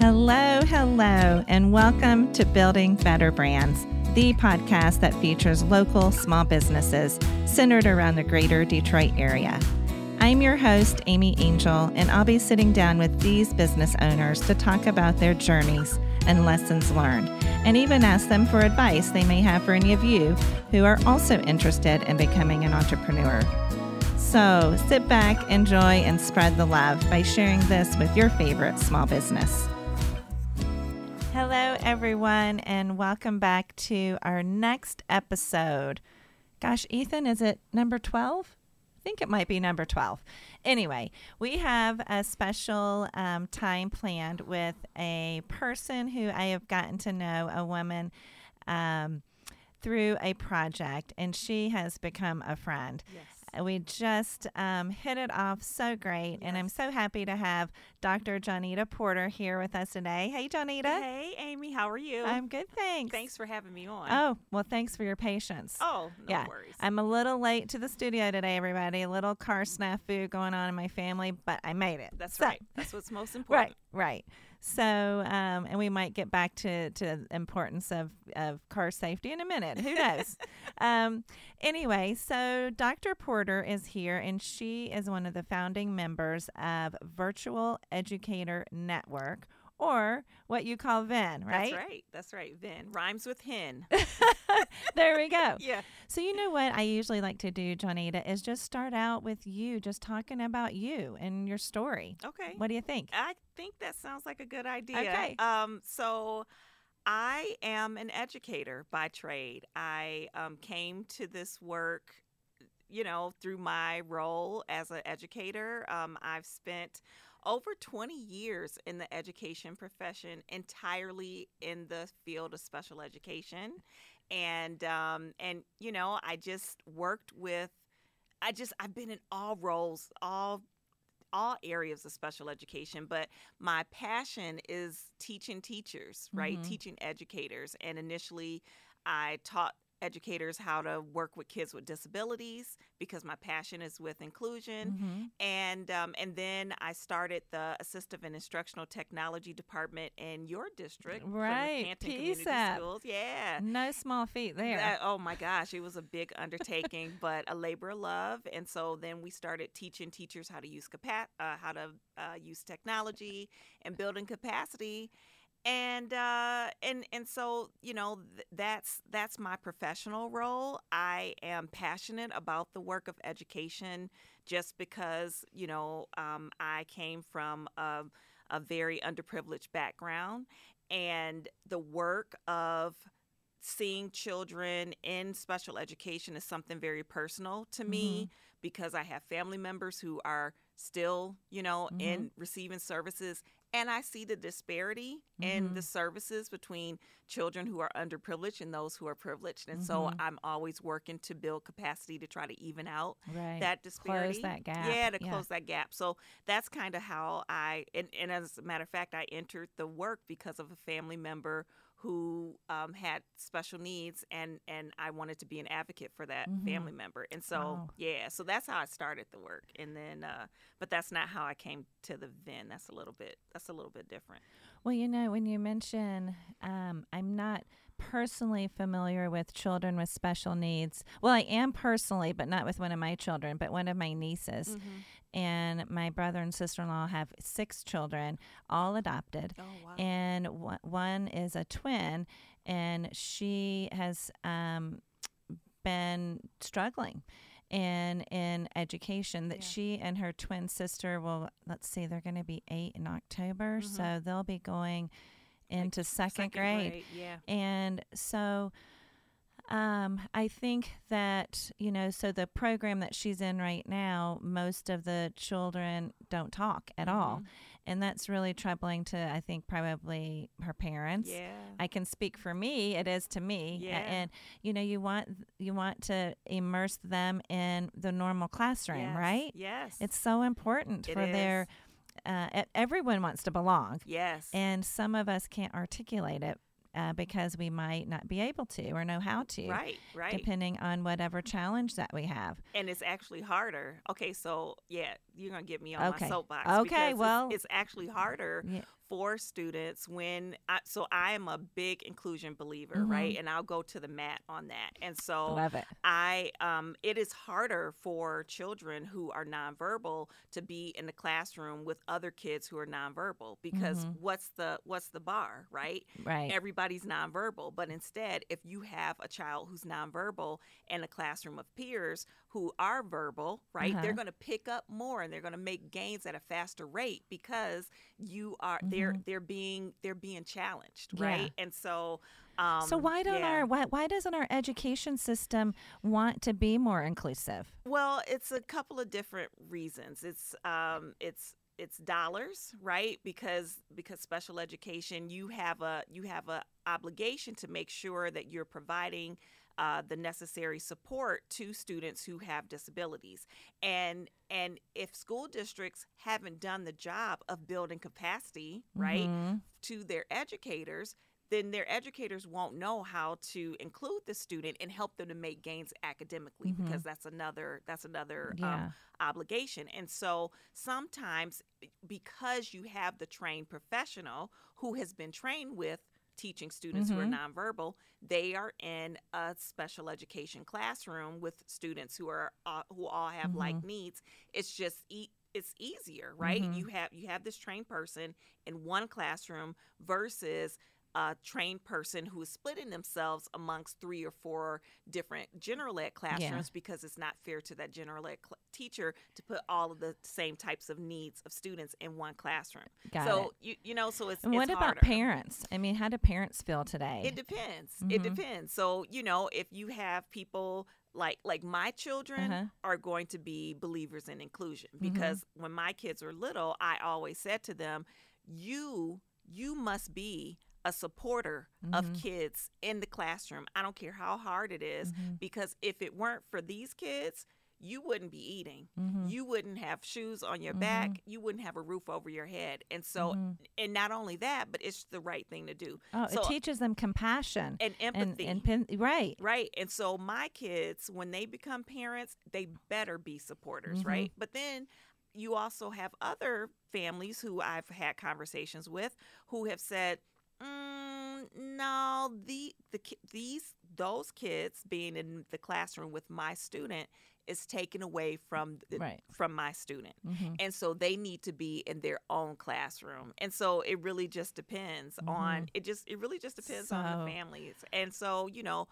Hello, hello, and welcome to Building Better Brands, the podcast that features local small businesses centered around the greater Detroit area. I'm your host, Amy Angel, and I'll be sitting down with these business owners to talk about their journeys and lessons learned, and even ask them for advice they may have for any of you who are also interested in becoming an entrepreneur. So sit back, enjoy, and spread the love by sharing this with your favorite small business. Hello, everyone, and welcome back to our next episode. Gosh, Ethan, is it number 12? I think it might be number 12. Anyway, we have a special um, time planned with a person who I have gotten to know, a woman. Um, through a project, and she has become a friend. Yes. We just um, hit it off so great, and I'm so happy to have Dr. Johnita Porter here with us today. Hey, Johnita. Hey, Amy, how are you? I'm good, thanks. Thanks for having me on. Oh, well, thanks for your patience. Oh, no yeah. worries. I'm a little late to the studio today, everybody. A little car snafu going on in my family, but I made it. That's So- right. That's what's most important. Right, right. So, um, and we might get back to, to the importance of, of car safety in a minute. Who knows? um, anyway, so Dr. Porter is here, and she is one of the founding members of Virtual Educator Network, or what you call VEN, right? That's right. That's right. Ven rhymes with hen. there we go. yeah. So, you know what I usually like to do, Johnita, is just start out with you, just talking about you and your story. Okay. What do you think? I think that sounds like a good idea. Okay. Um, so I am an educator by trade. I um, came to this work, you know, through my role as an educator. Um, I've spent over 20 years in the education profession entirely in the field of special education and um, and you know i just worked with i just i've been in all roles all all areas of special education, but my passion is teaching teachers, right? Mhm. Teaching educators. And initially, I taught educators how to work with kids with disabilities because my passion is with inclusion. Mhm. And um, and then I started the assistive and instructional technology department in your district, Right, PSAP. Schools. Yeah, No small feat there. that- oh my gosh, it was a big undertaking, but a labor of love. And so then we started teaching teachers how to use capa- uh, how to uh, use technology and building capacity. And uh, and and so you know th- that's that's my professional role. I am passionate about the work of education, just because you know um, I came from a, a very underprivileged background, and the work of seeing children in special education is something very personal to me because I have family members who are still, you know, in receiving services and I see the disparity in the mm-hmm. services between children who are underprivileged and those who are privileged. And so mm-hmm. I'm always working to build capacity to try to even out Right. that disparity. that gap. Yeah, to Yeah. close that gap. So that's kind of how I, and, and as a matter of fact, I entered the work because of a family member who um, had special needs, and and I wanted to be an advocate for that family member. And so Wow. yeah, so that's how I started the work. And then, uh, but that's not how I came to the VEN. That's a little bit. That's a little bit different. Well, you know, when you mention, um, I'm not personally familiar with children with special needs. Well, I am personally, but not with one of my children, but one of my nieces. And my brother and sister in law have six children, all adopted. Oh wow. And one- one is a twin, and she has um, been struggling in in education that Yeah. she and her twin sister will let's see they're going to be 8 in October so they'll be going into second, grade. Yeah. And so um, I think that, you know, so the program that she's in right now, most of the children don't talk at all. Mm-hmm. And that's really troubling to, I think, probably her parents. Yeah. I can speak for me. It is to me, Yeah. and you know, you want you want to immerse them in the normal classroom, Yes. right? Yes. It's so important It for their. Uh, everyone wants to belong, yes. and some of us can't articulate it uh, because we might not be able to or know how to, right. Right. depending on whatever challenge that we have. and it's actually harder. Okay, so yeah, you're gonna get me on Okay. my soapbox. Okay, because it's- well- it's, actually harder Yeah. For students when I, so I am a big inclusion believer, Mhm. right? And I'll go to the mat on that. And so Love it. I um, it is harder for children who are nonverbal to be in the classroom with other kids who are nonverbal because Mhm. what's the what's the bar, right? Right. Everybody's nonverbal, but instead, if you have a child who's nonverbal in a classroom of peers who are verbal, right, they're Uh-huh. going to pick up more and they're going to make gains at a faster rate because you are they're Mhm. they're being they're being challenged, Yeah. right? And so um, so why don't yeah. our why, why doesn't our education system want to be more inclusive? Well, it's a couple of different reasons. It's um, it's it's dollars, right? Because because special education, you have a you have a obligation to make sure that you're providing uh, the necessary support to students who have disabilities, and and if school districts haven't done the job of building capacity, right, Mhm. to their educators, then their educators won't know how to include the student and help them to make gains academically Mhm. because that's another that's another Yeah. um, obligation. And so sometimes because you have the trained professional who has been trained with teaching students who are Mhm. nonverbal, they are in a special education classroom with students who are uh, who all have like Mhm. needs. It's just e- it's easier, right? Mhm. You have you have this trained person in one classroom versus a trained person who is splitting themselves amongst three or four different general ed classrooms because it's not fair to that general ed cl- teacher to put all of the same types of needs of students in one classroom. Got so it. you you know so it's And it's what about harder. parents? I mean, how do parents feel today? It depends. It Mhm. depends. So you know if you have people like like my children Uh-huh. are going to be believers in inclusion Mhm. because when my kids were little, I always said to them, "You you must be a supporter of Mhm. kids in the classroom. I don't care how hard it is, Mhm. because if it weren't for these kids, you wouldn't be eating. Mhm. You wouldn't have shoes on your back. You wouldn't have a roof over your head. And so, Mhm. and not only that, but it's the right thing to do. Oh, so- it teaches them compassion And and, empathy. and pin, right. Right. And so my kids, when they become parents, they better be supporters, Mhm. right? But then you also have other families who I've had conversations with who have said, mm, no, the the ki- these those kids being in the classroom with my student is taken away from the, Right. from my student. hmm And so they need to be in their own classroom. And so it really just depends on it just it really just depends on Mm-hmm. The families. And so, you know,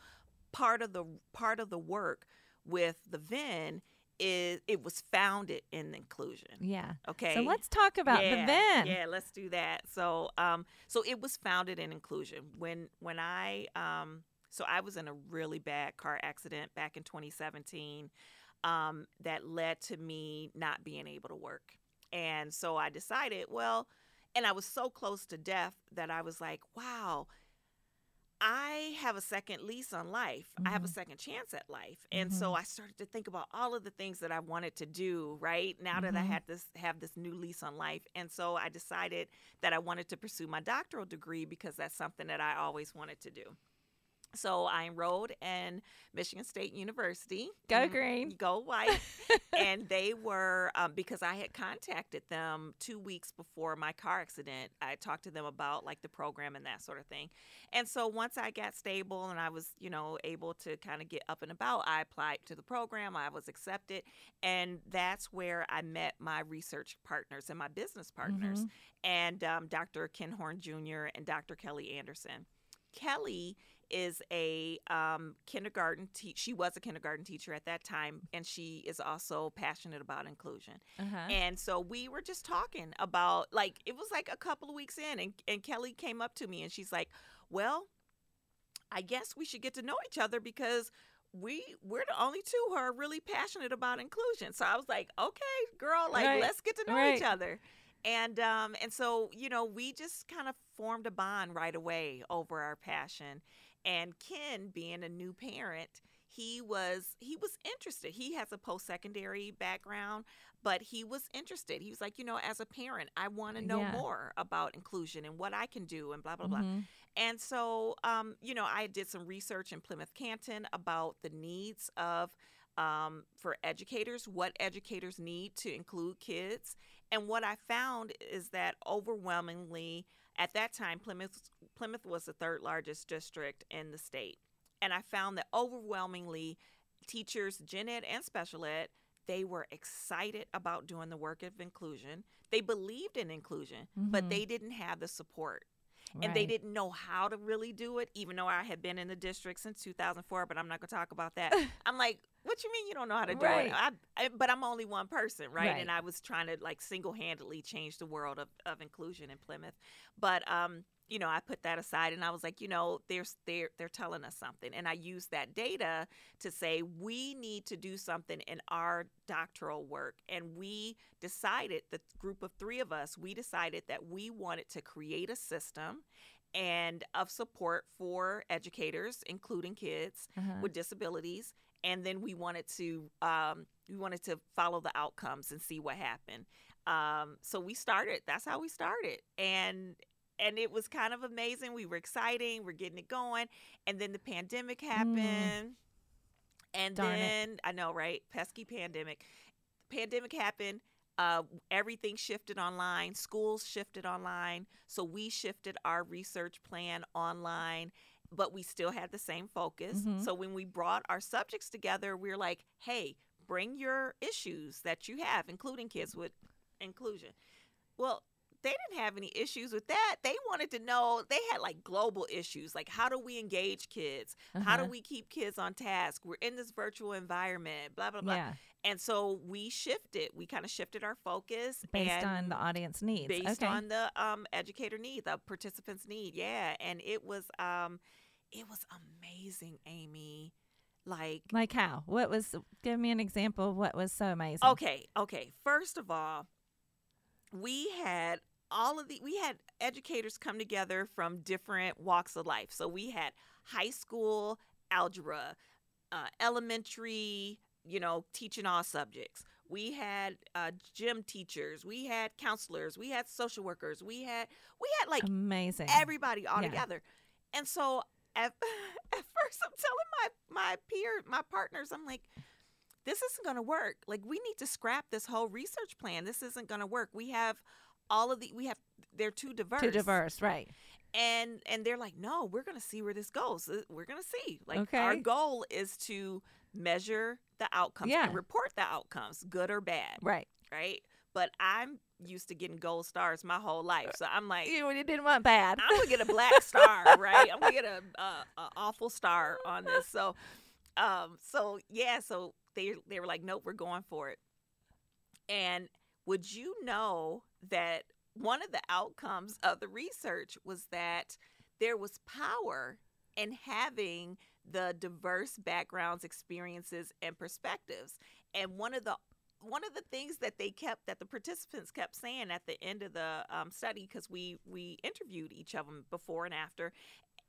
part of the part of the work with the VEN is it was founded in inclusion. Yeah. Okay. So let's talk about yeah, the VEN. Yeah, let's do that. So, um, so it was founded in inclusion. When when I um, so I was in a really bad car accident back in 2017, um, that led to me not being able to work, and so I decided, well, and I was so close to death that I was like, wow. I have a second lease on life. I have a Mhm. second chance at life. And so I started to think about all of the things that I wanted to do, right? Now that I Mhm. had this have this new lease on life. And so I decided that I wanted to pursue my doctoral degree because that's something that I always wanted to do. So I enrolled in Michigan State University. Go Mm, green. Go white. and they were um, because I had contacted them two weeks before my car accident. I talked to them about like the program and that sort of thing. And so once I got stable and I was, you know, able to kind of get up and about, I applied to the program. I was accepted, and that's where I met my research partners and my business partners, Mhm. and um, Dr. Ken Horn Jr. and Dr. Kelly Anderson. Kelly is a um, kindergarten te- she was a kindergarten teacher at that time and she is also passionate about inclusion Uh-huh. and so we were just talking about like it was like a couple of weeks in and, and kelly came up to me and she's like well i guess we should get to know each other because we we're the only two who are really passionate about inclusion so i was like okay girl like Right. let's get to know Right. each other and um and so you know we just kind of formed a bond right away over our passion and ken being a new parent he was he was interested he has a post-secondary background but he was interested he was like you know as a parent i want to know Yeah. more about inclusion and what i can do and blah blah blah Mhm. and so, um, you know, I did some research in Plymouth Canton about the needs of um, for educators, what educators need to include kids. And what I found is that overwhelmingly at that time Plymouth Plymouth was the third largest district in the state. And I found that overwhelmingly teachers, gen ed and special ed, they were excited about doing the work of inclusion. They believed in inclusion, mm-hmm. but they didn't have the support. Right. And they didn't know how to really do it, even though I had been in the district since 2004, but I'm not going to talk about that. I'm like, what you mean you don't know how to do right. it? I, I, but I'm only one person, right? right? And I was trying to like single handedly change the world of, of inclusion in Plymouth. But um, you know, I put that aside and I was like, you know, they're they're they're telling us something, and I used that data to say we need to do something in our doctoral work, and we decided the group of three of us, we decided that we wanted to create a system and of support for educators, including kids uh-huh. with disabilities, and then we wanted to um, we wanted to follow the outcomes and see what happened. Um, so we started. That's how we started, and and it was kind of amazing. We were exciting, we're getting it going, and then the pandemic mm. happened. Mm. And Darn then it. I know, right? Pesky pandemic. Pandemic happened. Uh, everything shifted online. Schools shifted online. So we shifted our research plan online, but we still had the same focus. Mm-hmm. So when we brought our subjects together, we are like, hey, bring your issues that you have, including kids with inclusion. Well, they didn't have any issues with that. They wanted to know, they had like global issues like how do we engage kids? Uh-huh. How do uh-huh. we keep kids on task? We're in this virtual environment, blah, blah, blah. Yeah. And so we shifted, we kind of shifted our focus based on the audience needs, based okay. on the um, educator need, the participants need. Yeah. And it was, um, it was amazing, Amy like like how what was give me an example of what was so amazing okay okay first of all we had all of the we had educators come together from different walks of life. So we had high school algebra, uh, elementary, you know, teaching all subjects. We had uh, gym teachers, we had counselors, we had social workers, we had we had like amazing everybody all yeah. together. And so at, at first, I'm telling my my peer, my partners, I'm like, this isn't going to work. Like we need to scrap this whole research plan. This isn't going to work. We have all of the we have they're too diverse. Too diverse, right? And and they're like, no, we're gonna see where this goes. Uh, we're gonna see. Like okay. our goal is to measure the outcomes yeah. and report the outcomes, good or bad. Right. Right. But I'm used to getting gold stars my whole life, so I'm like, you didn't want bad. I'm gonna get a black star, right? I'm gonna get a, a, a awful star on this. So, um, so yeah, so they they were like, nope, we're going for it. And would you know that one of the outcomes of the research was that there was power in having the diverse backgrounds, experiences, and perspectives. And one of the one of the things that they kept that the participants kept saying at the end of the um, study because we we interviewed each of them before and after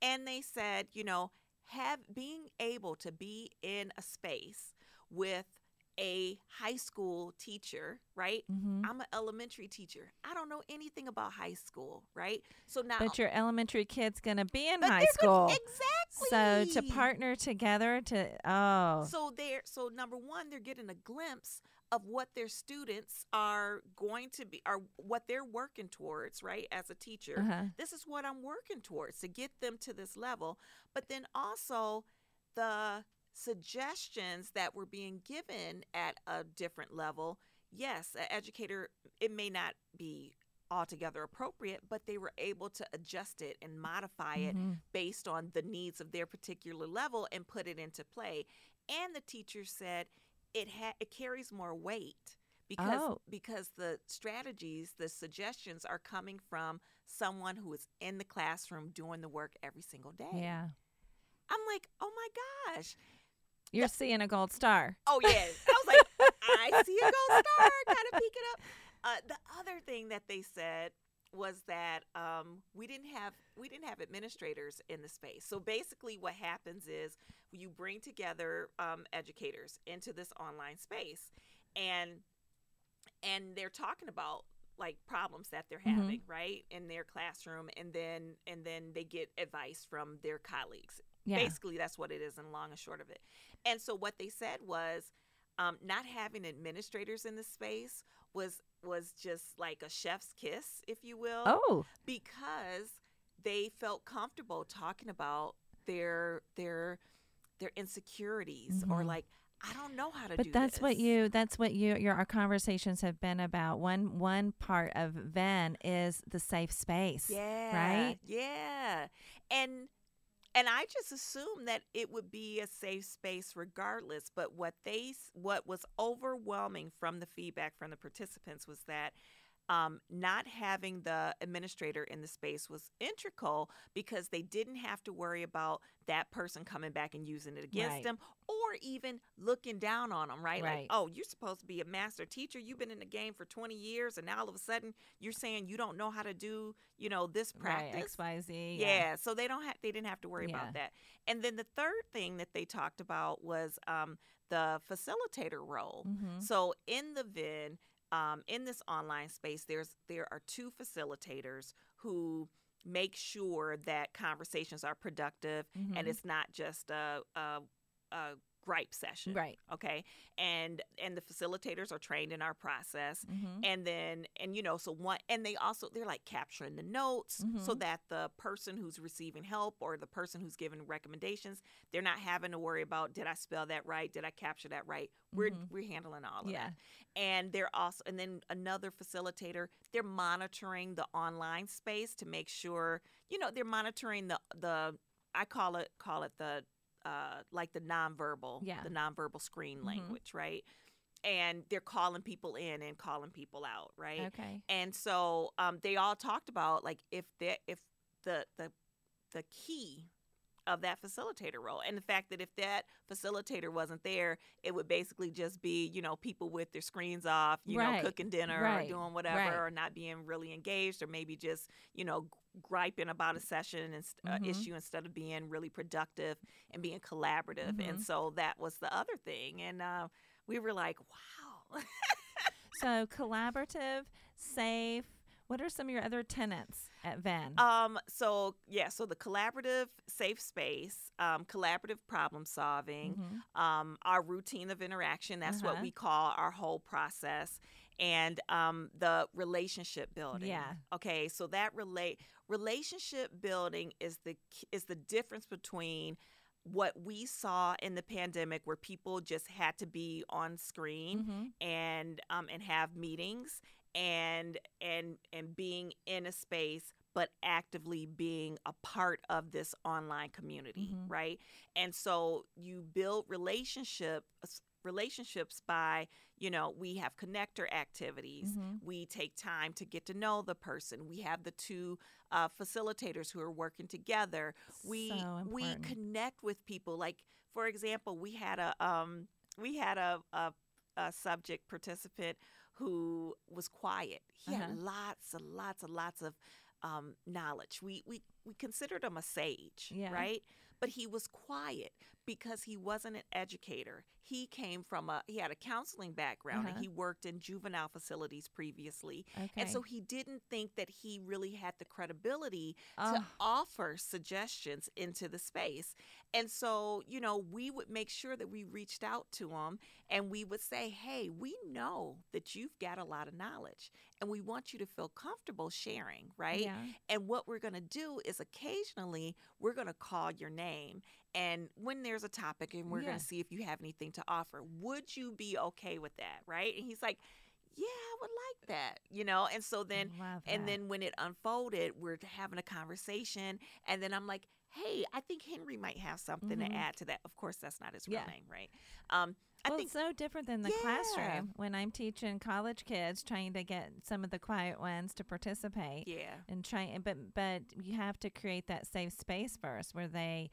and they said you know have being able to be in a space with a high school teacher, right? Mm-hmm. I'm an elementary teacher. I don't know anything about high school, right? So now, but your elementary kid's gonna be in high school, gonna, exactly. So to partner together to oh, so they're so number one, they're getting a glimpse of what their students are going to be, or what they're working towards, right? As a teacher, uh-huh. this is what I'm working towards to get them to this level. But then also the suggestions that were being given at a different level, yes, an educator, it may not be altogether appropriate, but they were able to adjust it and modify mm-hmm. it based on the needs of their particular level and put it into play. And the teacher said it ha- it carries more weight because oh. because the strategies, the suggestions are coming from someone who is in the classroom doing the work every single day. Yeah. I'm like, "Oh my gosh." You're seeing a gold star. Oh yeah, I was like, I see a gold star, kind of peeking up. Uh, the other thing that they said was that um, we didn't have we didn't have administrators in the space. So basically, what happens is you bring together um, educators into this online space, and and they're talking about like problems that they're mm-hmm. having right in their classroom and then and then they get advice from their colleagues yeah. basically that's what it is and long and short of it and so what they said was um, not having administrators in the space was was just like a chef's kiss, if you will, Oh, because they felt comfortable talking about their their their insecurities or Mhm. like I don't know how to but do that's what you that's what you your our conversations have been about. One one part of Ven is the safe space. Yeah. Right? Yeah. And and I just assumed that it would be a safe space regardless, but what they what was overwhelming from the feedback from the participants was that um, not having the administrator in the space was integral because they didn't have to worry about that person coming back and using it against Right. them or even looking down on them, right? Right. Like, oh, you're supposed to be a master teacher. You've been in the game for 20 years, and now all of a sudden you're saying you don't know how to do, you know, this Right. practice. X Y Z. Yeah. so they don't have they didn't have to worry Yeah. about that. And then the third thing that they talked about was um, the facilitator role. hmm So in the VEN, um, in this online space, there's there are two facilitators who make sure that conversations are productive and Mhm. it's not just a, a, a gripe session. Right. Okay. And and the facilitators are trained in our process hmm and then and you know so one and they also they're like capturing the notes so Mhm. that the person who's receiving help or the person who's giving recommendations they're not having to worry about did i spell that right did i capture that right we're Mhm. we're handling all of Yeah. that and they're also and then another facilitator they're monitoring the online space to make sure you know they're monitoring the the i call it call it the uh like the nonverbal Yeah. the nonverbal screen Mhm. language right and they're calling people in and calling people out right Okay. and so um, they all talked about like if the if the the the key of that facilitator role and the fact that if that facilitator wasn't there it would basically just be you know people with their screens off you Right. know cooking dinner Right. or doing whatever Right. or not being really engaged or maybe just you know griping about a session and uh, Mhm. issue instead of being really productive and being collaborative Mhm. and so that was the other thing and uh, we were like wow So collaborative, safe. What are some of your other tenants at VEN? Um. So yeah. So the collaborative safe space, um, collaborative problem solving, Mhm. um, our routine of interaction. That's what Uh-huh. we call our whole process, and um, the relationship building. Yeah. Okay. So that relate relationship building is the is the difference between what we saw in the pandemic where people just had to be on screen Mhm. and um and have meetings and and and being in a space but actively being a part of this online community Mhm. right? And so you build relationship relationships by you know we have connector activities. Mhm. we take time to get to know the person. We have the two uh, facilitators who are working together. We so we connect with people. Like for example we had a um we had a a, a subject participant who was quiet he Uh-huh. had lots and lots and lots of um, knowledge we we we considered him a sage Yeah. right but he was quiet because he wasn't an educator he came from a he had a counseling background Uh-huh. and he worked in juvenile facilities previously Okay. and so he didn't think that he really had the credibility Oh. to offer suggestions into the space. And so, you know, we would make sure that we reached out to him and we would say, hey, we know that you've got a lot of knowledge and we want you to feel comfortable sharing, right? Yeah. And what we're going to do is occasionally we're going to call your name. And when there's a topic and we're Yeah. going to see if you have anything to offer, would you be okay with that? Right. And he's like, yeah, I would like that, you know? And so then and then when it unfolded, we're having a conversation. And then I'm like, hey, I think Henry might have something Mhm. to add to that. Of course, that's not his real Yeah. name, right? Um, I well, think it's so different than the Yeah. classroom when I'm teaching college kids, trying to get some of the quiet ones to participate. yeah. and try but but you have to create that safe space first where they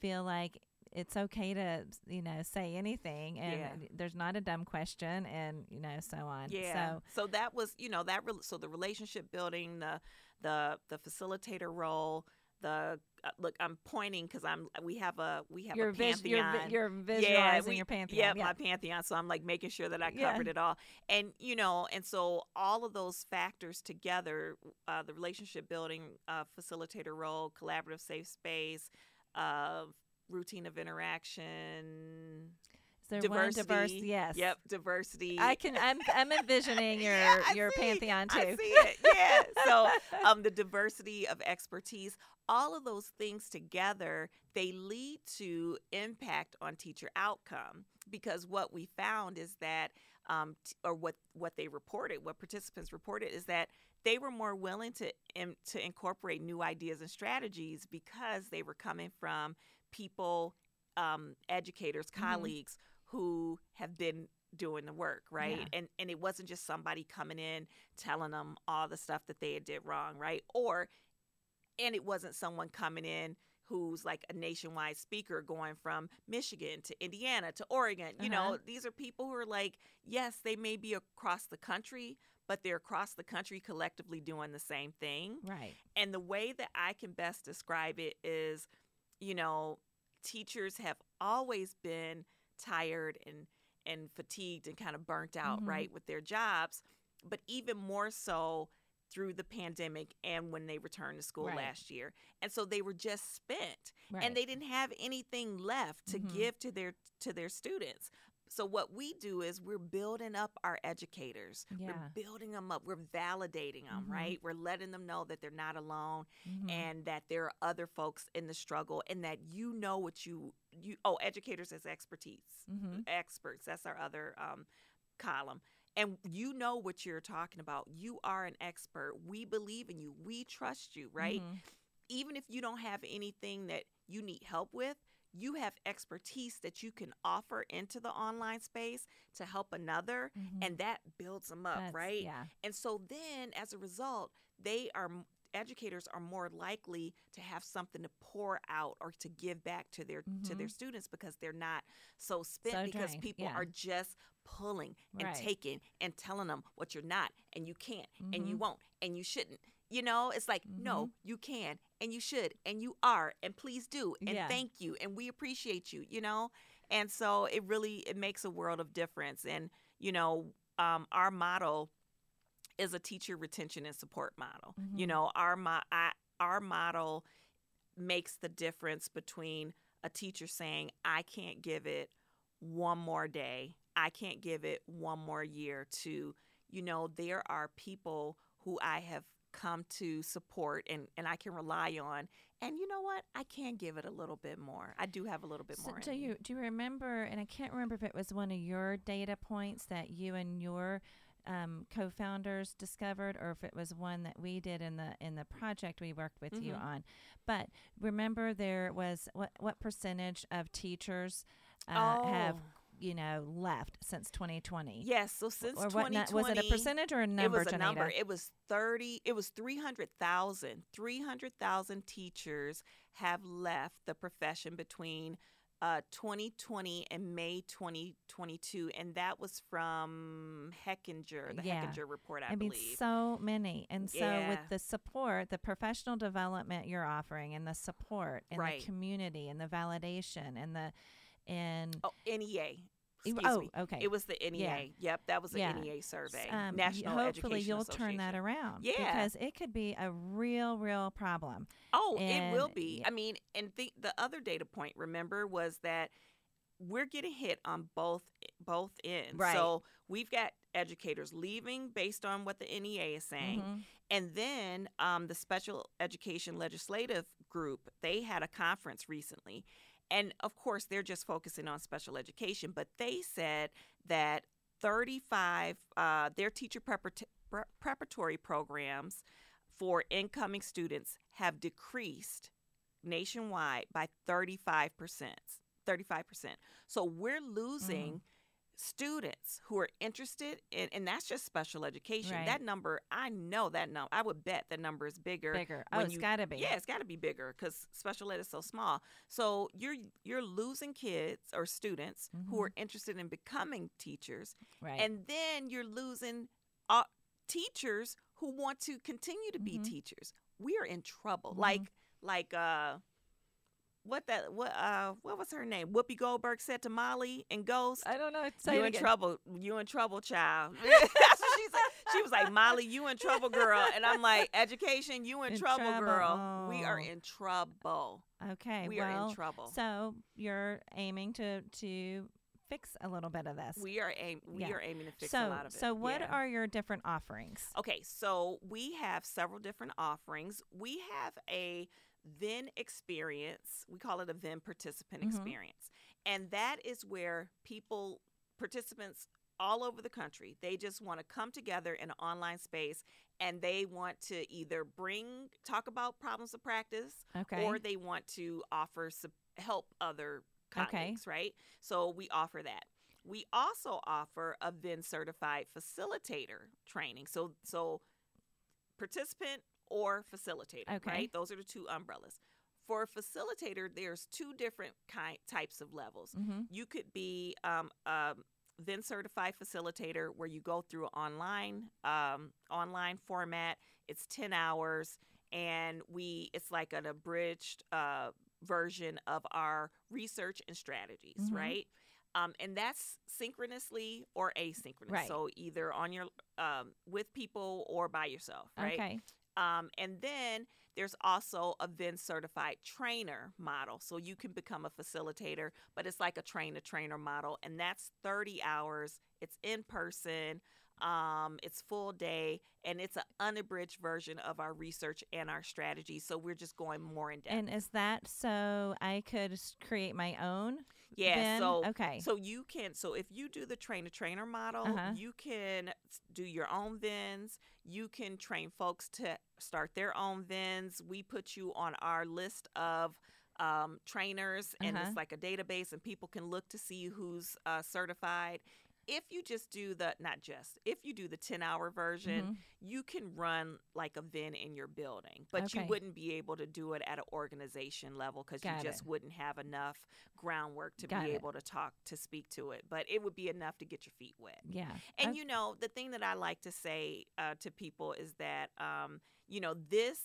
feel like it's okay to you know say anything and Yeah. there's not a dumb question and you know so on Yeah. so so that was, you know, that re- so the relationship building, the the the facilitator role, the uh, look, I'm pointing because I'm we have a we have you're a vis- you're, vi- pantheon. you're visualizing your pantheon Yeah, yeah my pantheon. So I'm like making sure that I Yeah. covered it all. And you know, and so all of those factors together, uh, the relationship building, uh, facilitator role, collaborative safe space, uh, routine of interaction. So diversity. diverse, yes. Yep, diversity. I can. I'm. I'm envisioning your Yeah, your see. pantheon too. I see it. Yeah. so, um, the diversity of expertise, all of those things together, they lead to impact on teacher outcome. Because what we found is that, um, t- or what what they reported, what participants reported, is that they were more willing to in, to incorporate new ideas and strategies because they were coming from people, um, educators, Mhm. colleagues who have been doing the work, right? Yeah. And and it wasn't just somebody coming in telling them all the stuff that they had did wrong, right? Or and it wasn't someone coming in who's like a nationwide speaker going from Michigan to Indiana to Oregon. You Uh-huh. know, these are people who are like, yes, they may be across the country, but they're across the country collectively doing the same thing. Right. And the way that I can best describe it is, you know, teachers have always been tired and and fatigued and kind of burnt out, Mhm. right, with their jobs, but even more so through the pandemic and when they returned to school Right. last year. And so they were just spent Right. and they didn't have anything left to Mhm. give to their to their students. So what we do is we're building up our educators. Yeah. We're building them up. We're validating them, Mhm. right? We're letting them know that they're not alone Mhm. and that there are other folks in the struggle and that you know what you you oh educators as expertise Mhm. experts that's our other um, column and you know what you're talking about you are an expert we believe in you we trust you right Mhm. even if you don't have anything that you need help with you have expertise that you can offer into the online space to help another Mhm. and that builds them up That's- right Yeah. and so then as a result, they are educators are more likely to have something to pour out or to give back to their to their Mhm. students because they're not so spent So because drained, people yeah. are just pulling and Right. taking and telling them what you're not and you can't and you Mhm. won't and you shouldn't. You know, it's like, Mm-hmm. no, you can and you should and you are and please do and Yeah. thank you and we appreciate you, you know? And so it really it makes a world of difference and you know, um, our model is a teacher retention and support model. You Mhm. know, our mo- I, our model makes the difference between a teacher saying, "I can't give it one more day. I can't give it one more year." To you know, there are people who I have come to support and and I can rely on. And you know what? I can give it a little bit more. I do have a little bit So more. do you do you remember? And I can't remember if it was one of your data points that you and your um, co-founders discovered, or if it was one that we did in the in the project we worked with you Mhm. on. But remember, there was what what percentage of teachers uh, have Oh. You know left since 2020? Yes, so since or what? 2020, was it a percentage or a number? it was a Johnita? number. It was 30, it was 300,000. 300,000 teachers have left the profession between uh, 2020 and May 2022. And that was from Hechinger, the Yeah. Hechinger report, I, I mean, believe. so many. And so, with the support, the professional development you're offering, and the support, and Right. the community, and the validation, and the and oh, NEA. Excuse oh, me. okay. It was the NEA. Yep, that was the Yeah. NEA survey. um, National hopefully Education you'll turn that around. Yeah. because it could be a real, real problem. Oh, it will be. yeah. I mean, and the the other data point, remember, was that we're getting hit on both both ends. Right. So we've got educators leaving based on what the NEA is saying, Mhm. and then um, the Special Education Legislative Group they had a conference recently, and of course they're just focusing on special education, but they said that 35 uh, their teacher preparat- pre- preparatory programs for incoming students have decreased nationwide by 35%. 35%. So we're losing Mm. Students who are interested in and that's just special education. Right. That number, I know that number. I would bet the number is bigger. Bigger. Oh, it's you- got to be. Yeah, it's got to be bigger cuz special ed is so small. So you're you're losing kids or students who Mhm. are interested in becoming teachers Right. and then you're losing uh, teachers who want to continue to be Mhm. teachers. We are in trouble. Mhm. Like like uh what that what uh what was her name? Whoopi Goldberg said to Molly and Ghost. I don't know. Say you in again. trouble. You in trouble, child. That's what she said. She was like, Molly, you in trouble, girl. And I'm like, education, you in, In trouble, trouble. girl. We are Oh. in trouble. Okay. We well, are in trouble. So you're aiming to to fix a little bit of this. We are aim we Yeah. are aiming to fix so, a lot of it. so what Yeah. are your different offerings? Okay, so we have several different offerings. We have a VEN experience. We call it a then participant Mhm. experience. And that is where people, participants all over the country, they just want to come together in an online space and they want to either bring, talk about problems of practice, Okay. or they want to offer help other Okay. colleagues, right? So we offer that. We also offer a VEN certified facilitator training. So so participant or facilitator, Okay. right? Those are the two umbrellas. For a facilitator, there's two different kind types of levels. mm-hmm. You could be um, a VEN certified facilitator where you go through online um, online format. It's ten hours, and we it's like an abridged uh, version of our research and strategies, Mhm. right? Um, and that's synchronously or asynchronous. Right. So either on your um, with people or by yourself, right? Okay. Um, and then there's also a VEN certified trainer model. So you can become a facilitator, but it's like a train to trainer model. And that's 30 hours. It's in person. Um, it's full day and it's an unabridged version of our research and our strategy. So we're just going more in depth. And is that so I could create my own? Yeah. So okay. So you can so if you do the train to trainer model, Uh-huh. you can do your own VENs. You can train folks to start their own VENs. We put you on our list of um, trainers, and Uh-huh. it's like a database, and people can look to see who's uh, certified. If you just do the not just if you do the ten hour version, Mhm. you can run like a VEN in your building, but you wouldn't be able to do it at an organization level because you just it. wouldn't have enough groundwork to Got be it. able to talk to speak to it. But it would be enough to get your feet wet. Yeah. And Okay. you know, the thing that I like to say uh, to people is that um, you know this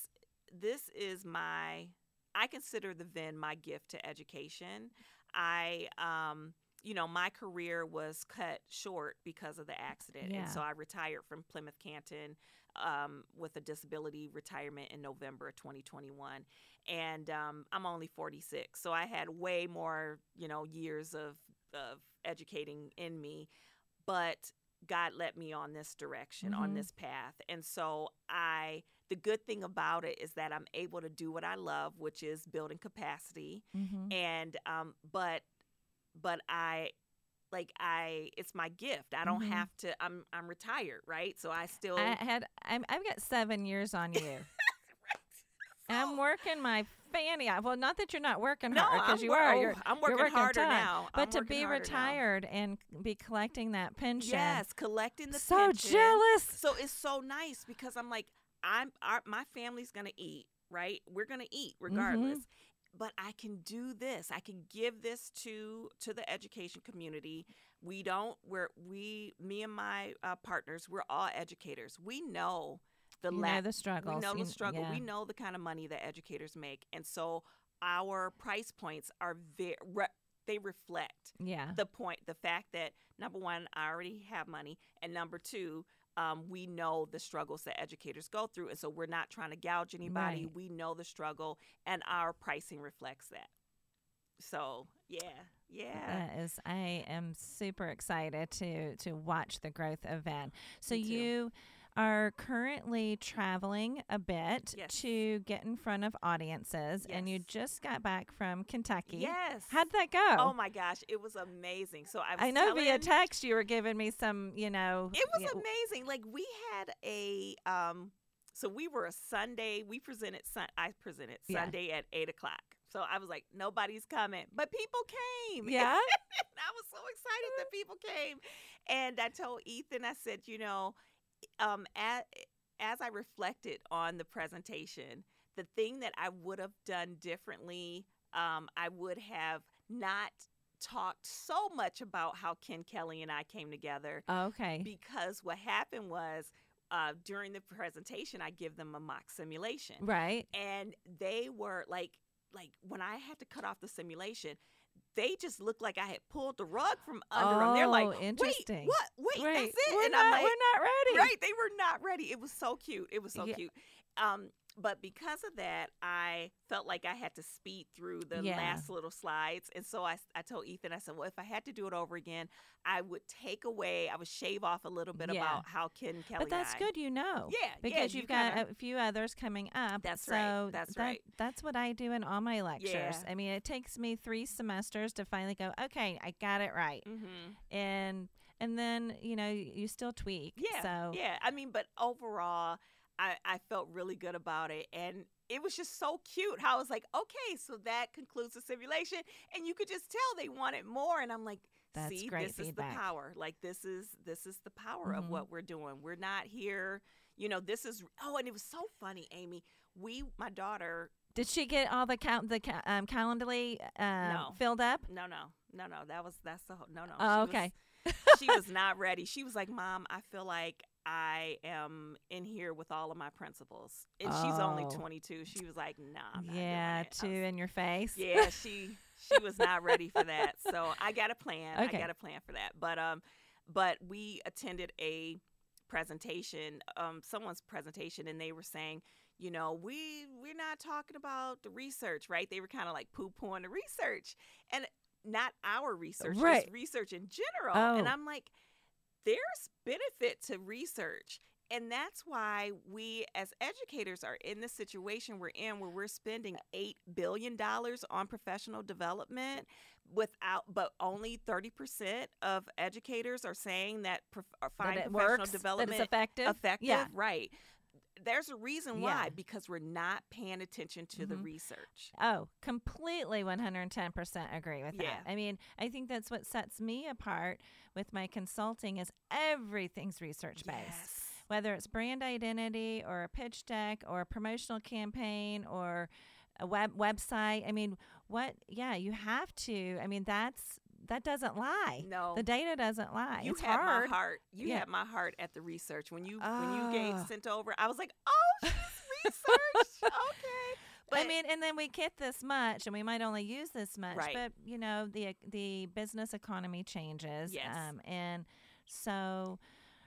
this is my I consider the VEN my gift to education. I um, you know, my career was cut short because of the accident, Yeah. and so I retired from Plymouth Canton um, with a disability retirement in November of 2021. And um, I'm only 46, so I had way more, you know, years of of educating in me, but God led me on this direction, on Mhm. this path. And so I the good thing about it is that I'm able to do what I love, which is building capacity. Mhm. And um but but I like I it's my gift. I don't Mhm. have to I'm I'm retired, right? So I still I had I'm, I've got seven years on you. I'm working my fanny out. Well, not that you're not working no, hard because you wor- are. oh, You're, I'm you're working, working harder tough. now. but I'm to be harder now. retired and be collecting that pension. Yes, collecting the so pension. jealous. So it's so nice because I'm like, I'm our, my family's gonna eat, right? We're gonna eat Mm-hmm. But I can do this. I can give this to to the education community. We don't. We're we me and my uh, partners. We're all educators. We know the you la- know the struggles. we know the struggle. yeah. We know the kind of money that educators make, and so our price points are very. Re- they reflect yeah. the point the fact that number one i already have money and number two um, we know the struggles that educators go through and so we're not trying to gouge anybody Right. we know the struggle and our pricing reflects that so yeah yeah That is, I am super excited to to watch the growth of VEN. So you are currently traveling a bit Yes. to get in front of audiences, and you just got back from Kentucky. yes How'd that go? oh my gosh it was amazing so i was I know via text you were giving me some, you know. It was yeah, amazing. Like we had a um so we were a Sunday, we presented sun I presented Yeah. Sunday at eight o'clock. So I was like, nobody's coming. But people came. Yeah. I was so excited that people came. And I told Ethan, I said, you know, um as, as I reflected on the presentation, the thing that I would have done differently, um, I would have not talked so much about how Ken Kelly and I came together Okay. because what happened was uh, during the presentation i give them a mock simulation Right. and they were like like when i had to cut off the simulation they just looked like i had pulled the rug from under them they're like Oh, interesting. wait what wait right. that's it We're and not, i'm like we're not ready. right they were not ready it was so cute it was so Yeah. cute um but because of that i felt like I had to speed through the Yeah. last little slides. And so I, I told Ethan, I said, well, if I had to do it over again, I would take away, I would shave off a little bit Yeah. about how Ken Kelly. But that's I- good, you know. Yeah, yeah, because you you've got kinda- a few others coming up. That's so right, that's that- right. That's what I do in all my lectures. Yeah. I mean, it takes me three semesters to finally go. Okay, I got it right, Mm-hmm. and and then you know you, you still tweak. Yeah. So Yeah. I mean, but overall, I, I felt really good about it. And it was just so cute how I was like, okay, so that concludes the simulation. And you could just tell they wanted more. And I'm like, That's see, this is the power. Like this is this is the power Mhm. of what we're doing. We're not here, you know, this is oh, and it was so funny, Amy. We my daughter Did she get all the count the ca- um, Calendly uh, No. filled up? no no no no that was that's the whole no no Oh, she was- okay. She was not ready. She was like, "Mom, I feel like I am in here with all of my principals. And she's only Oh. 22. She was like, "Nah, I'm yeah, doing it." I two was- in your face. yeah, she she was not ready for that. So I got a plan. Okay. I got a plan for that. But um, but we attended a presentation, um, someone's presentation, and they were saying, you know, we we're not talking about the research, right? They were kind of like poo pooing the research, and not our research, Right. just research in general. Oh. And I'm like, there's benefit to research. And that's why we, as educators, are in the situation we're in where we're spending $8 billion on professional development without, but only 30% of educators are saying that prof- are That find professional works. That development effective. effective. Yeah. Right. There's a reason Yeah. why, because we're not paying attention to the Mhm. research. Oh, completely 110% agree with that. I mean, I think that's what sets me apart with my consulting is everything's research based. Yes. Whether it's brand identity or a pitch deck or a promotional campaign or a web website. I mean, what yeah, you have to. I mean, that's that doesn't lie. No. The data doesn't lie. You it's had hard. my heart. You Yeah. had my heart at the research when you when you gave Ah. sent over. I was like, oh, she's researched. okay. But I mean, and then we get this much, and we might only use this much. Right. But you know, the the business economy changes. Yes. Um, and so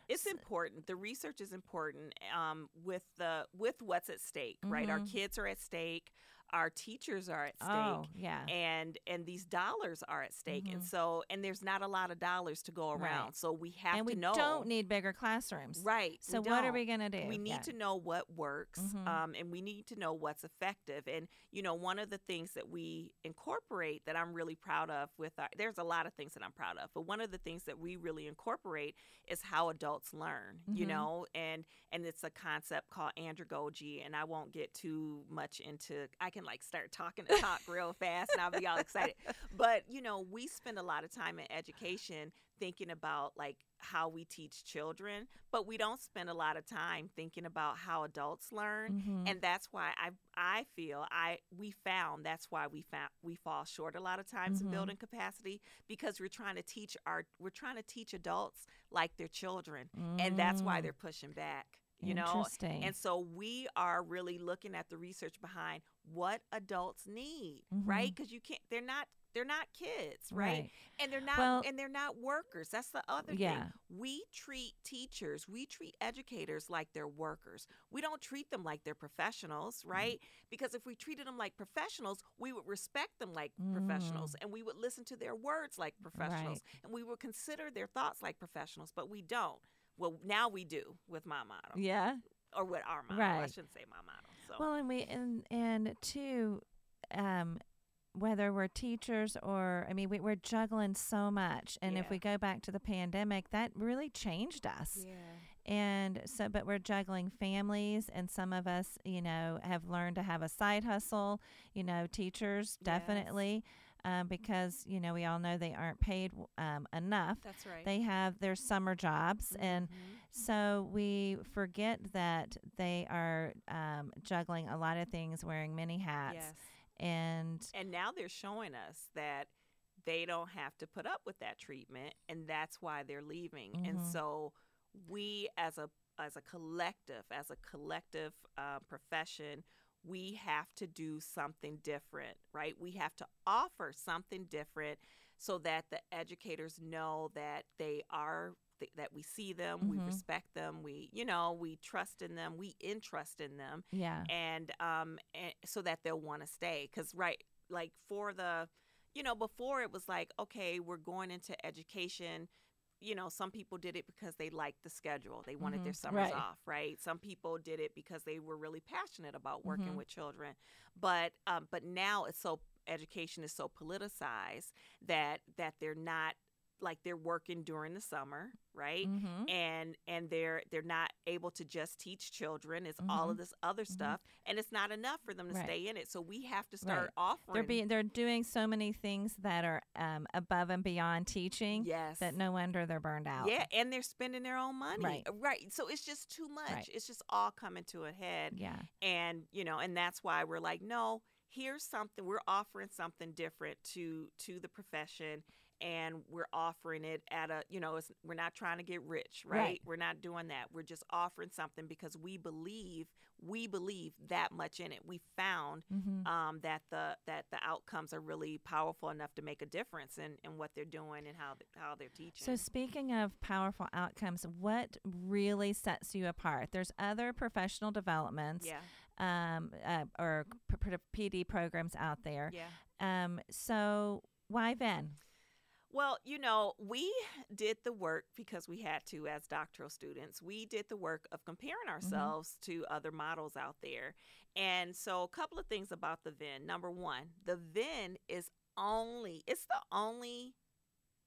it's important. The research is important. Um, with the with what's at stake, right? Our Mhm. kids are at stake. Our teachers are at stake. oh yeah, And and these dollars are at stake, and Mhm. so and there's not a lot of dollars to go Right. around, so we have and we to know. We don't need bigger classrooms. right. So what are we gonna do? We need Yeah. to know what works, Mhm. um, and we need to know what's effective. And you know, one of the things that we incorporate that I'm really proud of with our, there's a lot of things that I'm proud of, but one of the things that we really incorporate is how adults learn. You Mhm. know, and and it's a concept called andragogy, and I won't get too much into. I can like start talking to talk real fast, and I'll be all excited. But you know, we spend a lot of time in education thinking about like how we teach children, but we don't spend a lot of time thinking about how adults learn. Mhm. And that's why I I feel I we found that's why we found we fall short a lot of times in Mhm. building capacity because we're trying to teach our we're trying to teach adults like they're children and that's why Mm. they're pushing back you know and so we are really looking at the research behind what adults need right because you can't they're not they're not kids right, Mm-hmm. Right. and they're not Well- and they're not workers that's the other Yeah. thing we treat teachers we treat educators like they're workers we don't treat them like they're professionals Mm-hmm. right because if we treated them like professionals we would respect them like Mm. professionals and we would listen to their words like professionals and we would consider their thoughts like professionals but we don't well now we do with my model Yeah. or with our model. Right. I shouldn't say my model. So Well, and we and and two, um, whether we're teachers or I mean, we, we're juggling so much, and if we go back to the pandemic, that really changed us. yeah, And so, but we're juggling families, and some of us, you know, have learned to have a side hustle. You know, teachers Yes. Um, because you know we all know they aren't paid um, enough. that's right. They have their summer jobs, and Mhm. so we forget that they are um, juggling a lot of things, wearing many hats, yes, and and now they're showing us that they don't have to put up with that treatment, and that's why they're leaving. And Mhm. so we, as a as a collective, as a collective uh, profession. We have to do something different, right? We have to offer something different so that the educators know that they are th- that we see them, we Mhm. respect them, we you know we trust in them, we entrust in them, Yeah. and um and so that they'll want to stay. Because right, like for the, you know, before it was like okay, we're going into education. You know, some people did it because they liked the schedule. They wanted their Mhm. summers Right. off, right? Some people did it because they were really passionate about working Mhm. with children. But um, but now it's so education is so politicized that that they're not like they're working during the summer, right? Mhm. and and they're they're not able to just teach children it's all of this other stuff and it's not enough for them to Mm-hmm. Right. stay in it so we have to start Right. offering They're being they're doing so many things that are um, above and beyond teaching yes that no wonder they're burned out. yeah and they're spending their own money Right. right so it's just too much Right. it's just all coming to a head Yeah. and you know and that's why we're like no here's something we're offering something different to to the profession and we're offering it at a you know it's, we're not trying to get rich right? Right. we're not doing that we're just offering something because we believe we believe that much in it we found hmm um, that the that the outcomes are really powerful enough to make a difference in, in what they're doing and how how they're teaching So speaking of powerful outcomes, what really sets you apart? There's other professional developments yeah um, uh, or p- p- PD programs out there. yeah Um, so why then? Well, you know, we did the work because we had to as doctoral students. We did the work of comparing mm-hmm. ourselves to other models out there. And so, a couple of things about the VEN. Number one, the VEN is only, it's the only,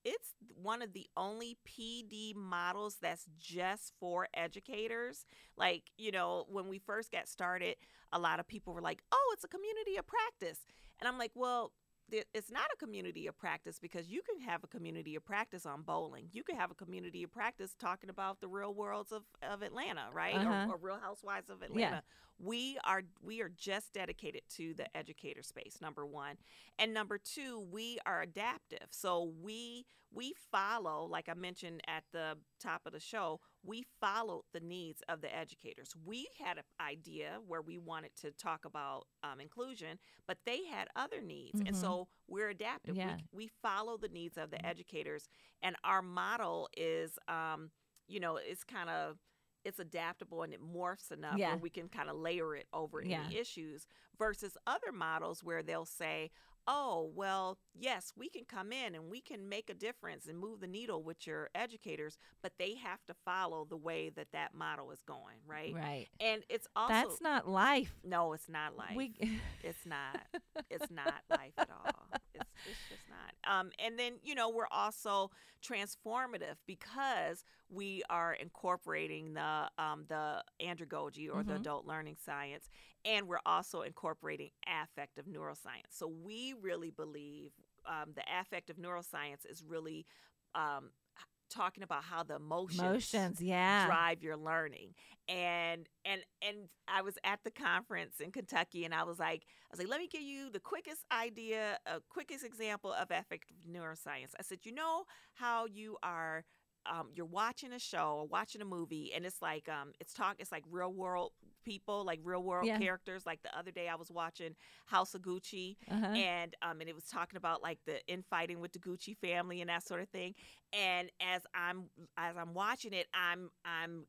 it's one of the only PD models that's just for educators. Like, you know, when we first got started, a lot of people were like, oh, it's a community of practice. And I'm like, well, it's not a community of practice because you can have a community of practice on bowling. You can have a community of practice talking about the real worlds of, of Atlanta, right? Uh-huh. Or, or Real Housewives of Atlanta. We are we are just dedicated to the educator space. Number one, and number two, we are adaptive. So we we follow, like I mentioned at the top of the show, we followed the needs of the educators. We had an idea where we wanted to talk about um, inclusion, but they had other needs, and Mhm. so we're adaptive. Yeah. We, we follow the needs of the educators, and our model is, um, you know, it's kind of it's adaptable and it morphs enough Yeah. where we can kind of layer it over Yeah. any issues versus other models where they'll say oh well yes we can come in and we can make a difference and move the needle with your educators but they have to follow the way that that model is going right, Right. and it's also That's not life. no it's not life We it's not. It's not life at all. It's, just not. Um, and then you know we're also transformative because we are incorporating the um, the andragogy or the Mhm. adult learning science, and we're also incorporating affective neuroscience. So we really believe um, the affective neuroscience is really um, talking about how the emotions emotions, yeah. drive your learning and and and i was at the conference in kentucky and i was like i was like let me give you the quickest idea a quickest example of affective neuroscience i said you know how you are um, you're watching a show or watching a movie and it's like um, it's talk it's like real world people like real world Yeah. characters like the other day i was watching house of gucci Uh-huh. and um and it was talking about like the infighting with the Gucci family and that sort of thing. And as I'm as I'm watching it, I'm I'm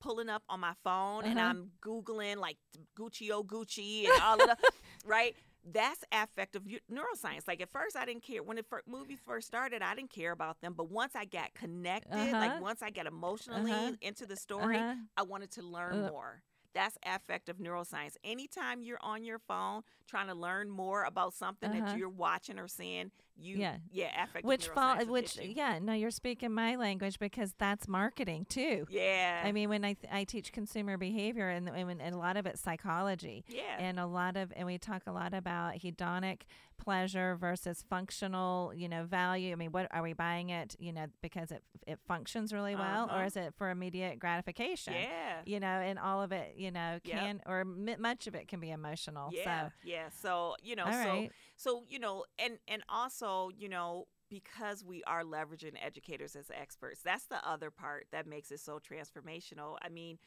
pulling up on my phone and Uh-huh. I'm googling like Gucci oh Gucci and all of the right. That's affective neuroscience. Like at first, I didn't care when the fir- movie first started. I didn't care about them, but once I got connected, Uh-huh. like once I got emotionally Uh-huh. into the story, Uh-huh. I wanted to learn Uh. more. That's affective neuroscience. Anytime you're on your phone trying to learn more about something Uh-huh. that you're watching or seeing, you Yeah. yeah, Which fall, which hit yeah, no, you're speaking my language because that's marketing too. yeah, I mean, when I th- I teach consumer behavior and, and, and a lot of it's psychology, yeah, and a lot of and we talk a lot about hedonic pleasure versus functional, you know, value. I mean, what are we buying it, you know, because it it functions really well, or Uh-huh. is it for immediate gratification? yeah. You know, and all of it, you know, Yep. can or m- much of it can be emotional. Yeah, So, yeah. So you know, all so right. So you know, and and also you know because we are leveraging educators as experts, that's the other part that makes it so transformational. I mean,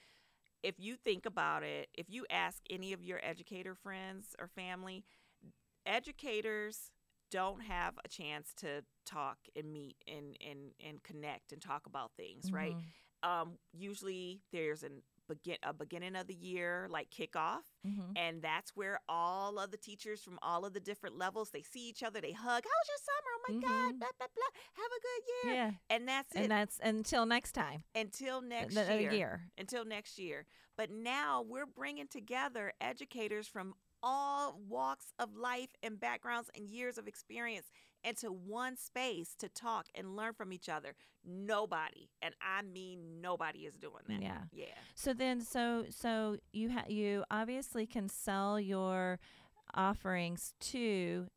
if you think about it, if you ask any of your educator friends or family, educators don't have a chance to talk and meet and and and connect and talk about things, right? Mhm. Um, usually there's an begin a beginning of the year like kickoff Mhm. and that's where all of the teachers from all of the different levels they see each other they hug how was your summer oh my god Mhm. blah blah blah have a good year Yeah. and that's it And that's until next time. until next the, the year year. until next year. But now we're bringing together educators from all walks of life and backgrounds and years of experience into one space to talk and learn from each other. Nobody, and I mean nobody, is doing that. Yeah. Yeah. So then, so so you ha- you obviously can sell your offerings to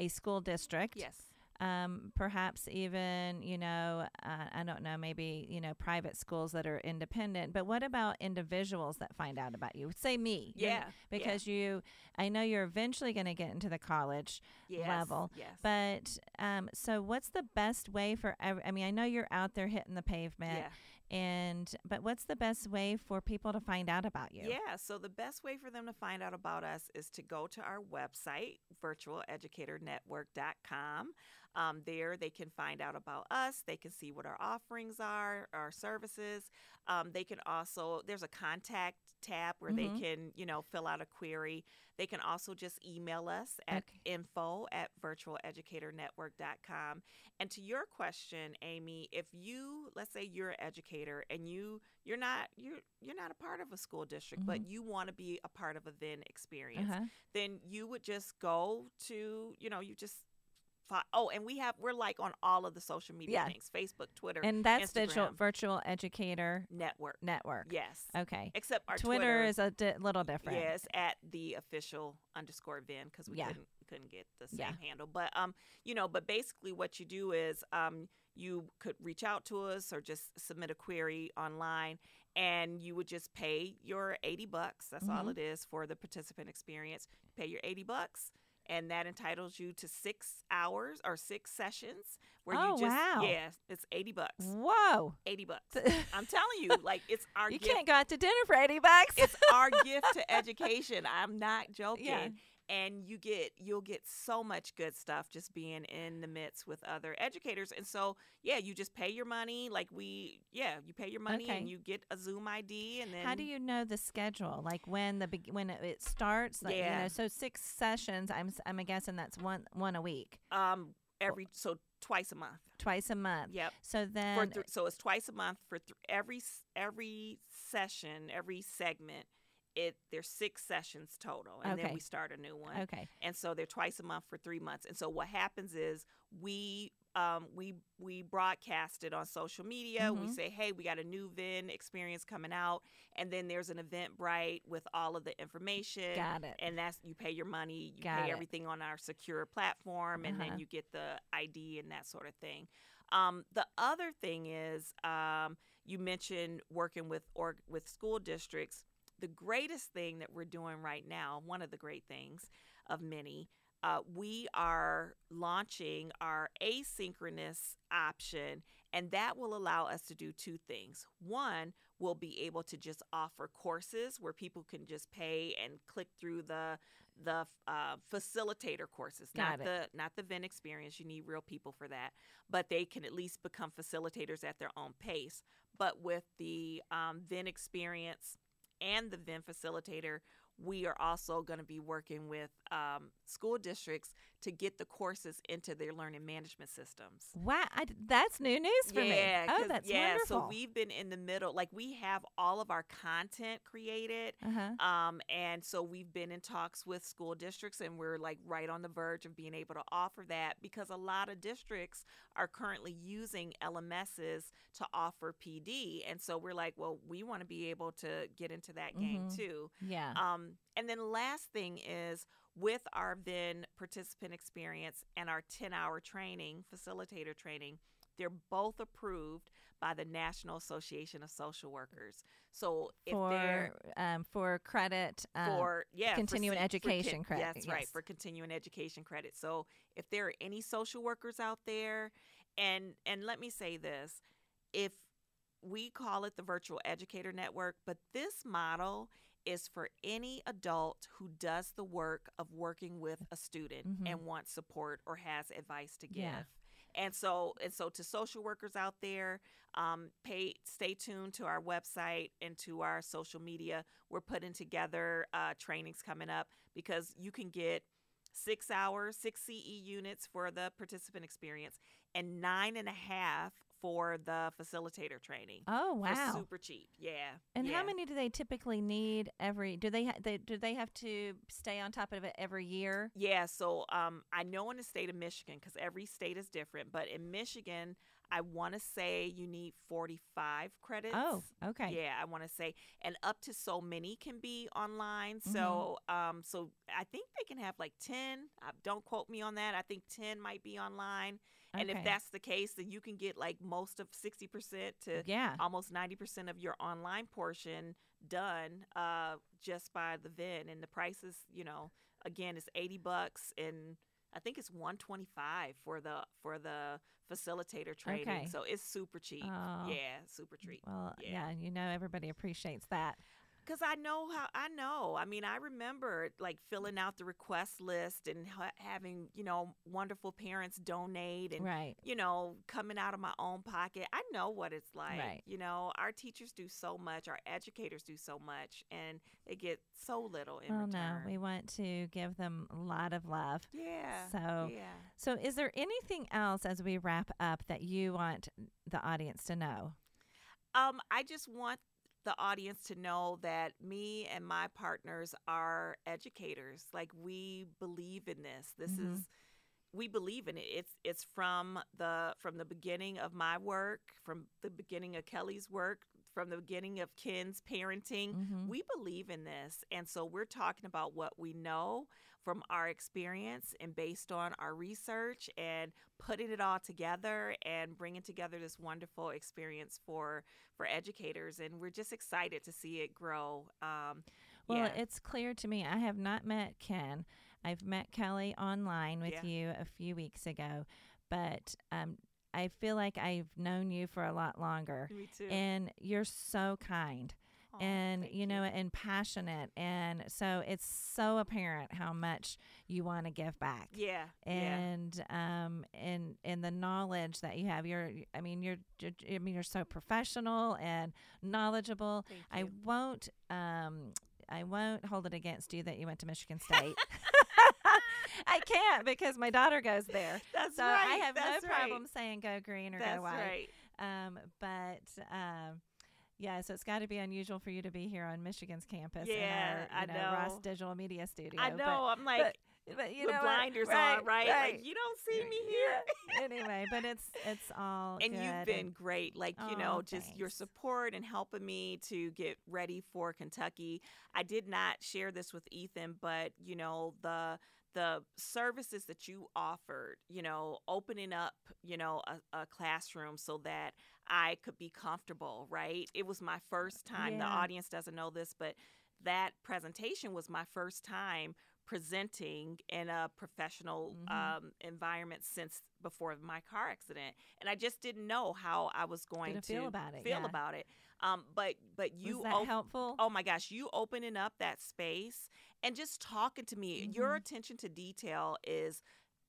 a school district. Yes. Um, perhaps even you know uh, I don't know maybe you know private schools that are independent. But what about individuals that find out about you? Say me. Yeah. Because you, I know you're eventually going to get into the college Yes. level, Yes. But um, so what's the best way for? ev- I mean, I know you're out there hitting the pavement, yeah. And but what's the best way for people to find out about you? Yeah, so the best way for them to find out about us is to go to our website, virtualeducators.network.com. Um, there, they can find out about us. They can see what our offerings are, our services. Um, they can also, there's a contact tab where Mhm. they can, you know, fill out a query. They can also just email us at Okay. info at virtualeducators.network.com. And to your question, Amy, if you, let's say you're an educator and you, you're not, you're, you're not a part of a school district, but you want to be a part of a VEN experience, Uh-huh. then you would just go to, you know, you just, oh, and we have, we're like on all of the social media Yeah. things, Facebook, Twitter, And that's Instagram. virtual educator network. network. Yes. Okay. Except our Twitter, Twitter, is a di- little different. Yes, at the official underscore VEN because we Yeah. couldn't couldn't get the same Yeah. handle. But um, you know, but basically what you do is um, you could reach out to us or just submit a query online, and you would just pay your eighty bucks. That's all Mhm. it is for the participant experience. Pay your eighty bucks. And that entitles you to six hours or six sessions where Oh, you just wow. yeah, it's eighty bucks. Whoa. Eighty bucks. I'm telling you, like it's our You gift can't go out to dinner for 80 bucks. it's our gift to education. I'm not joking. Yeah. And you get you'll get so much good stuff just being in the midst with other educators. And so yeah, you just pay your money. Like we yeah, you pay your money Okay. and you get a Zoom ID and then How do you know the schedule? Like when the when it, starts? Like, You Yeah. know, so six sessions. I'm i'm guessing that's one one a week, um every so twice a month. twice a month. Yep. So For then th- so it's twice a month for th- every every session, every segment. It there's six sessions total, and Okay. then we start a new one. okay. and so they're twice a month for three months. And so what happens is we um, we we broadcast it on social media. We Mhm. say, hey, we got a new VEN experience coming out, and then there's an Eventbrite with all of the information. Got it. And that's you pay your money, you Got pay it. everything on our secure platform, and Uh-huh. then you get the ID and that sort of thing. Um, the other thing is, um, you mentioned working with or with school districts. The greatest thing that we're doing right now, one of the great things of many, uh, we are launching our asynchronous option, and that will allow us to do two things. One, we'll be able to just offer courses where people can just pay and click through the the uh, facilitator courses, Got not it. the not the VEN experience. You need real people for that, but they can at least become facilitators at their own pace. But with the um, experience and the VEN facilitator, we are also going to be working with um, school districts to get the courses into their learning management systems. Wow, I that's new news for yeah, me. Oh, that's yeah. wonderful. So we've been in the middle, like we have all of our content created, uh-huh. um, and so we've been in talks with school districts, and we're like right on the verge of being able to offer that because a lot of districts are currently using LMSs to offer PD, and so we're like, well, we want to be able to get into that game Mhm. too. Yeah. Um, and then last thing is with our VEN participant experience and our 10 hour training, facilitator training, they're both approved by the National Association of Social Workers. So if they're for um, for credit um, for yeah continuing for education credit, That's right for continuing education credit. So if there are any social workers out there, and and let me say this, if we call it the virtual educator network, but this model is for any adult who does the work of working with a student Mhm. and wants support or has advice to give. Yeah. And so, and so, to social workers out there, um, pay stay tuned to our website and to our social media. We're putting together uh, trainings coming up because you can get six hours, six CE units for the participant experience, and nine and a half for the facilitator training. Oh wow! super cheap, yeah. And yeah. how many do they typically need every? Do they, ha- they do they have to stay on top of it every year? Yeah, so um, I know in the state of Michigan, because every state is different, but in Michigan, I want to say you need 45 credits. Oh, okay. Yeah, I want to say, and up to so many can be online. Mm-hmm. So, um, so I think they can have like 10. Uh, don't quote me on that. I think 10 might be online. And if that's the case, then you can get like most of 60% to Yeah. almost 90% of your online portion done uh, just by the VEN. And the price is, you know, again, it's 80 bucks and I think it's 125 for the for the facilitator training. Okay. So it's super cheap. Oh. Yeah, super cheap. Well, Yeah. yeah. you know everybody appreciates that. Because I know how I know. I mean, I remember like filling out the request list and ha- having you know wonderful parents donate and Right. you know coming out of my own pocket. I know what it's like. Right. You know, our teachers do so much, our educators do so much, and they get so little in Well, return. no, we want to give them a lot of love. yeah. So- yeah. So, is there anything else as we wrap up that you want the audience to know? Um, I just want the audience to know that me and my partners are educators. Like we believe in this. This Mhm. is we believe in it. It's it's from the from the beginning of my work, from the beginning of Kelly's work, from the beginning of Ken's parenting. Mhm. We believe in this. And so we're talking about what we know from our experience and based on our research and putting it all together and bringing together this wonderful experience for for educators and we're just excited to see it grow. Um, Well, yeah. it's clear to me. I have not met Ken. I've met Kelly online with Yeah. you a few weeks ago, but um, I feel like I've known you for a lot longer. Me too. And you're so kind and, you know, and passionate. And so it's so apparent how much you want to give back. yeah, yeah. and um and and the knowledge that you have you're i mean you're, you're i mean you're so professional and knowledgeable i won't um i won't hold it against you that you went to michigan state i can't because my daughter goes there That's so right. i have no that's problem Right. saying go green or That's go white right. um but um yeah, so it's got to be unusual for you to be here on Michigan's campus Yeah, in our, I you know, Ross. Digital Media Studio. I but- know. I'm like but, but you know blinders Right, on, right? right. Like you don't see me here. anyway, but it's it's all and you've been great like you Aw, know just your support and helping me to get ready for kentucky i did not share this with ethan but you know the the services that you offered you know opening up you know a, a classroom so that i could be comfortable right it was my first time the audience doesn't know this but that presentation was my first time presenting in a professional Mhm. um, environment since before my car accident, and I just didn't know how I was going to feel about it, Feel yeah. about it. Um, but but you Was that op- helpful? Oh my gosh, you opening up that space and just talking to me. Your Mhm. attention to detail is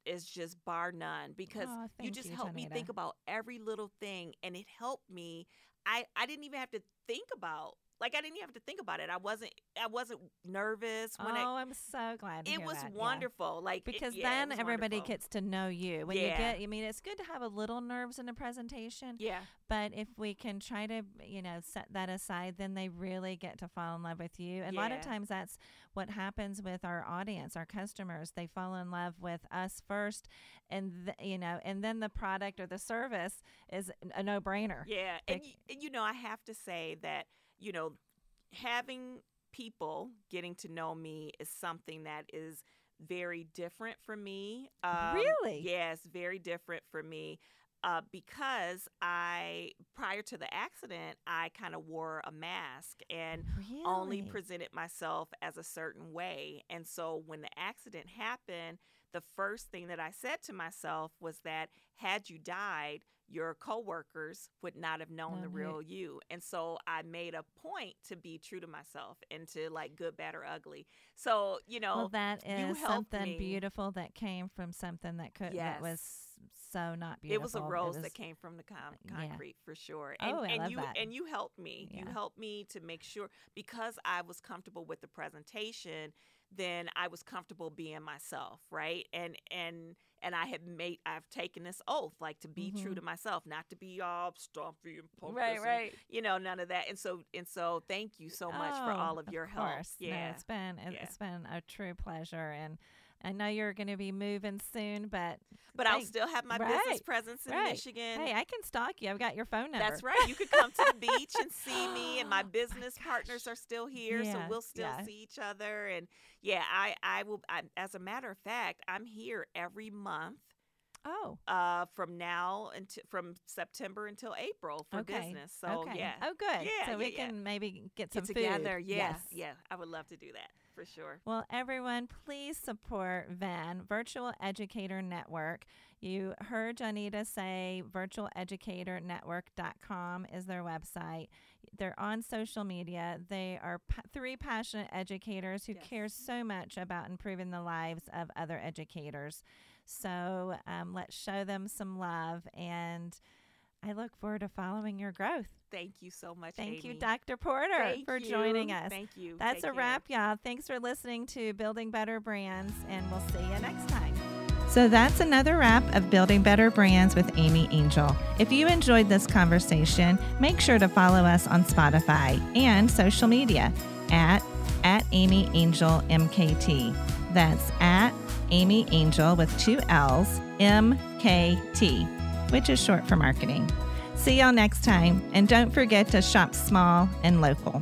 is just bar none because Aw, you just you, helped me think about every little thing and it helped me. I I didn't even have to think about like I didn't even have to think about it. I wasn't I wasn't nervous when oh, I I'm so glad. It was that, yeah. wonderful. Like it- Because yeah, it then everybody wonderful. gets to know you. When you Yeah. get, I mean, it's good to have a little nerves in a presentation, yeah. but if we can try to, you know, set that aside, then they really get to fall in love with you. And a lot of times that's what happens with our audience, our customers. They fall in love with us first, and th- you know, and then the product or the service is a no-brainer. Yeah, and, y- and you know, I have to say that you know, having people getting to know me is something that is very different for me. Um, Really? Yes, very different for me. uh, because I prior to the accident, I kind of wore a mask and Really? only presented myself as a certain way. And so when the accident happened, the first thing that I said to myself was that had you died, your coworkers would not have known the Known who- real you. And so I made a point to be true to myself and to like good, bad, or ugly. So, you know, well, that you something me. beautiful that came from something that could that was so not beautiful. it was a rose was- that came from the con- uh, yeah. concrete for sure. And, Oh, I and love you that. and you helped me. You helped me to make sure because I was comfortable with the presentation, then I was comfortable being myself, right? And and and I had made I've taken this oath like to be true Mhm. to myself, not to be all stumpy and pompous Right, and, right. you know, none of that. And so and so thank you so much for Oh, all of your help. course. No, Yeah. it's been it- Yeah. it's been a true pleasure, and I know you're going to be moving soon, but but I'll still have my business presence in right. Michigan. hey, I can stalk you. I've got your phone number. That's right. You could come to the beach and see me, and my Oh my business partners are still here, so we'll still yeah. see each other. And yeah, I I will. I, as a matter of fact, I'm here every month Oh, uh, from now until from September until April for okay. business. So okay. yeah, Oh, good. Yeah, so we yeah, yeah. can maybe get some get together. Food. Yeah, Yes. yeah. I would love to do that for sure. Well, everyone, please support VEN, Virtual Educator Network. You heard Johnita say virtualeducatornetwork.com is their website. They're on social media. They are pa- three passionate educators who Yes. care so much about improving the lives of other educators. So um, let's show them some love. And I look forward to following your growth. Thank you so much. Thank you, Dr. Porter, Thank for you. joining us. Thank you. That's Take a care. wrap, y'all. Thanks for listening to Building Better Brands, and we'll see you next time. So that's another wrap of Building Better Brands with Amy Angel. If you enjoyed this conversation, make sure to follow us on Spotify and social media at at Amy Angel MKT. That's at Amy Angel with two L's MKT, which is short for marketing. See y'all next time, and don't forget to shop small and local.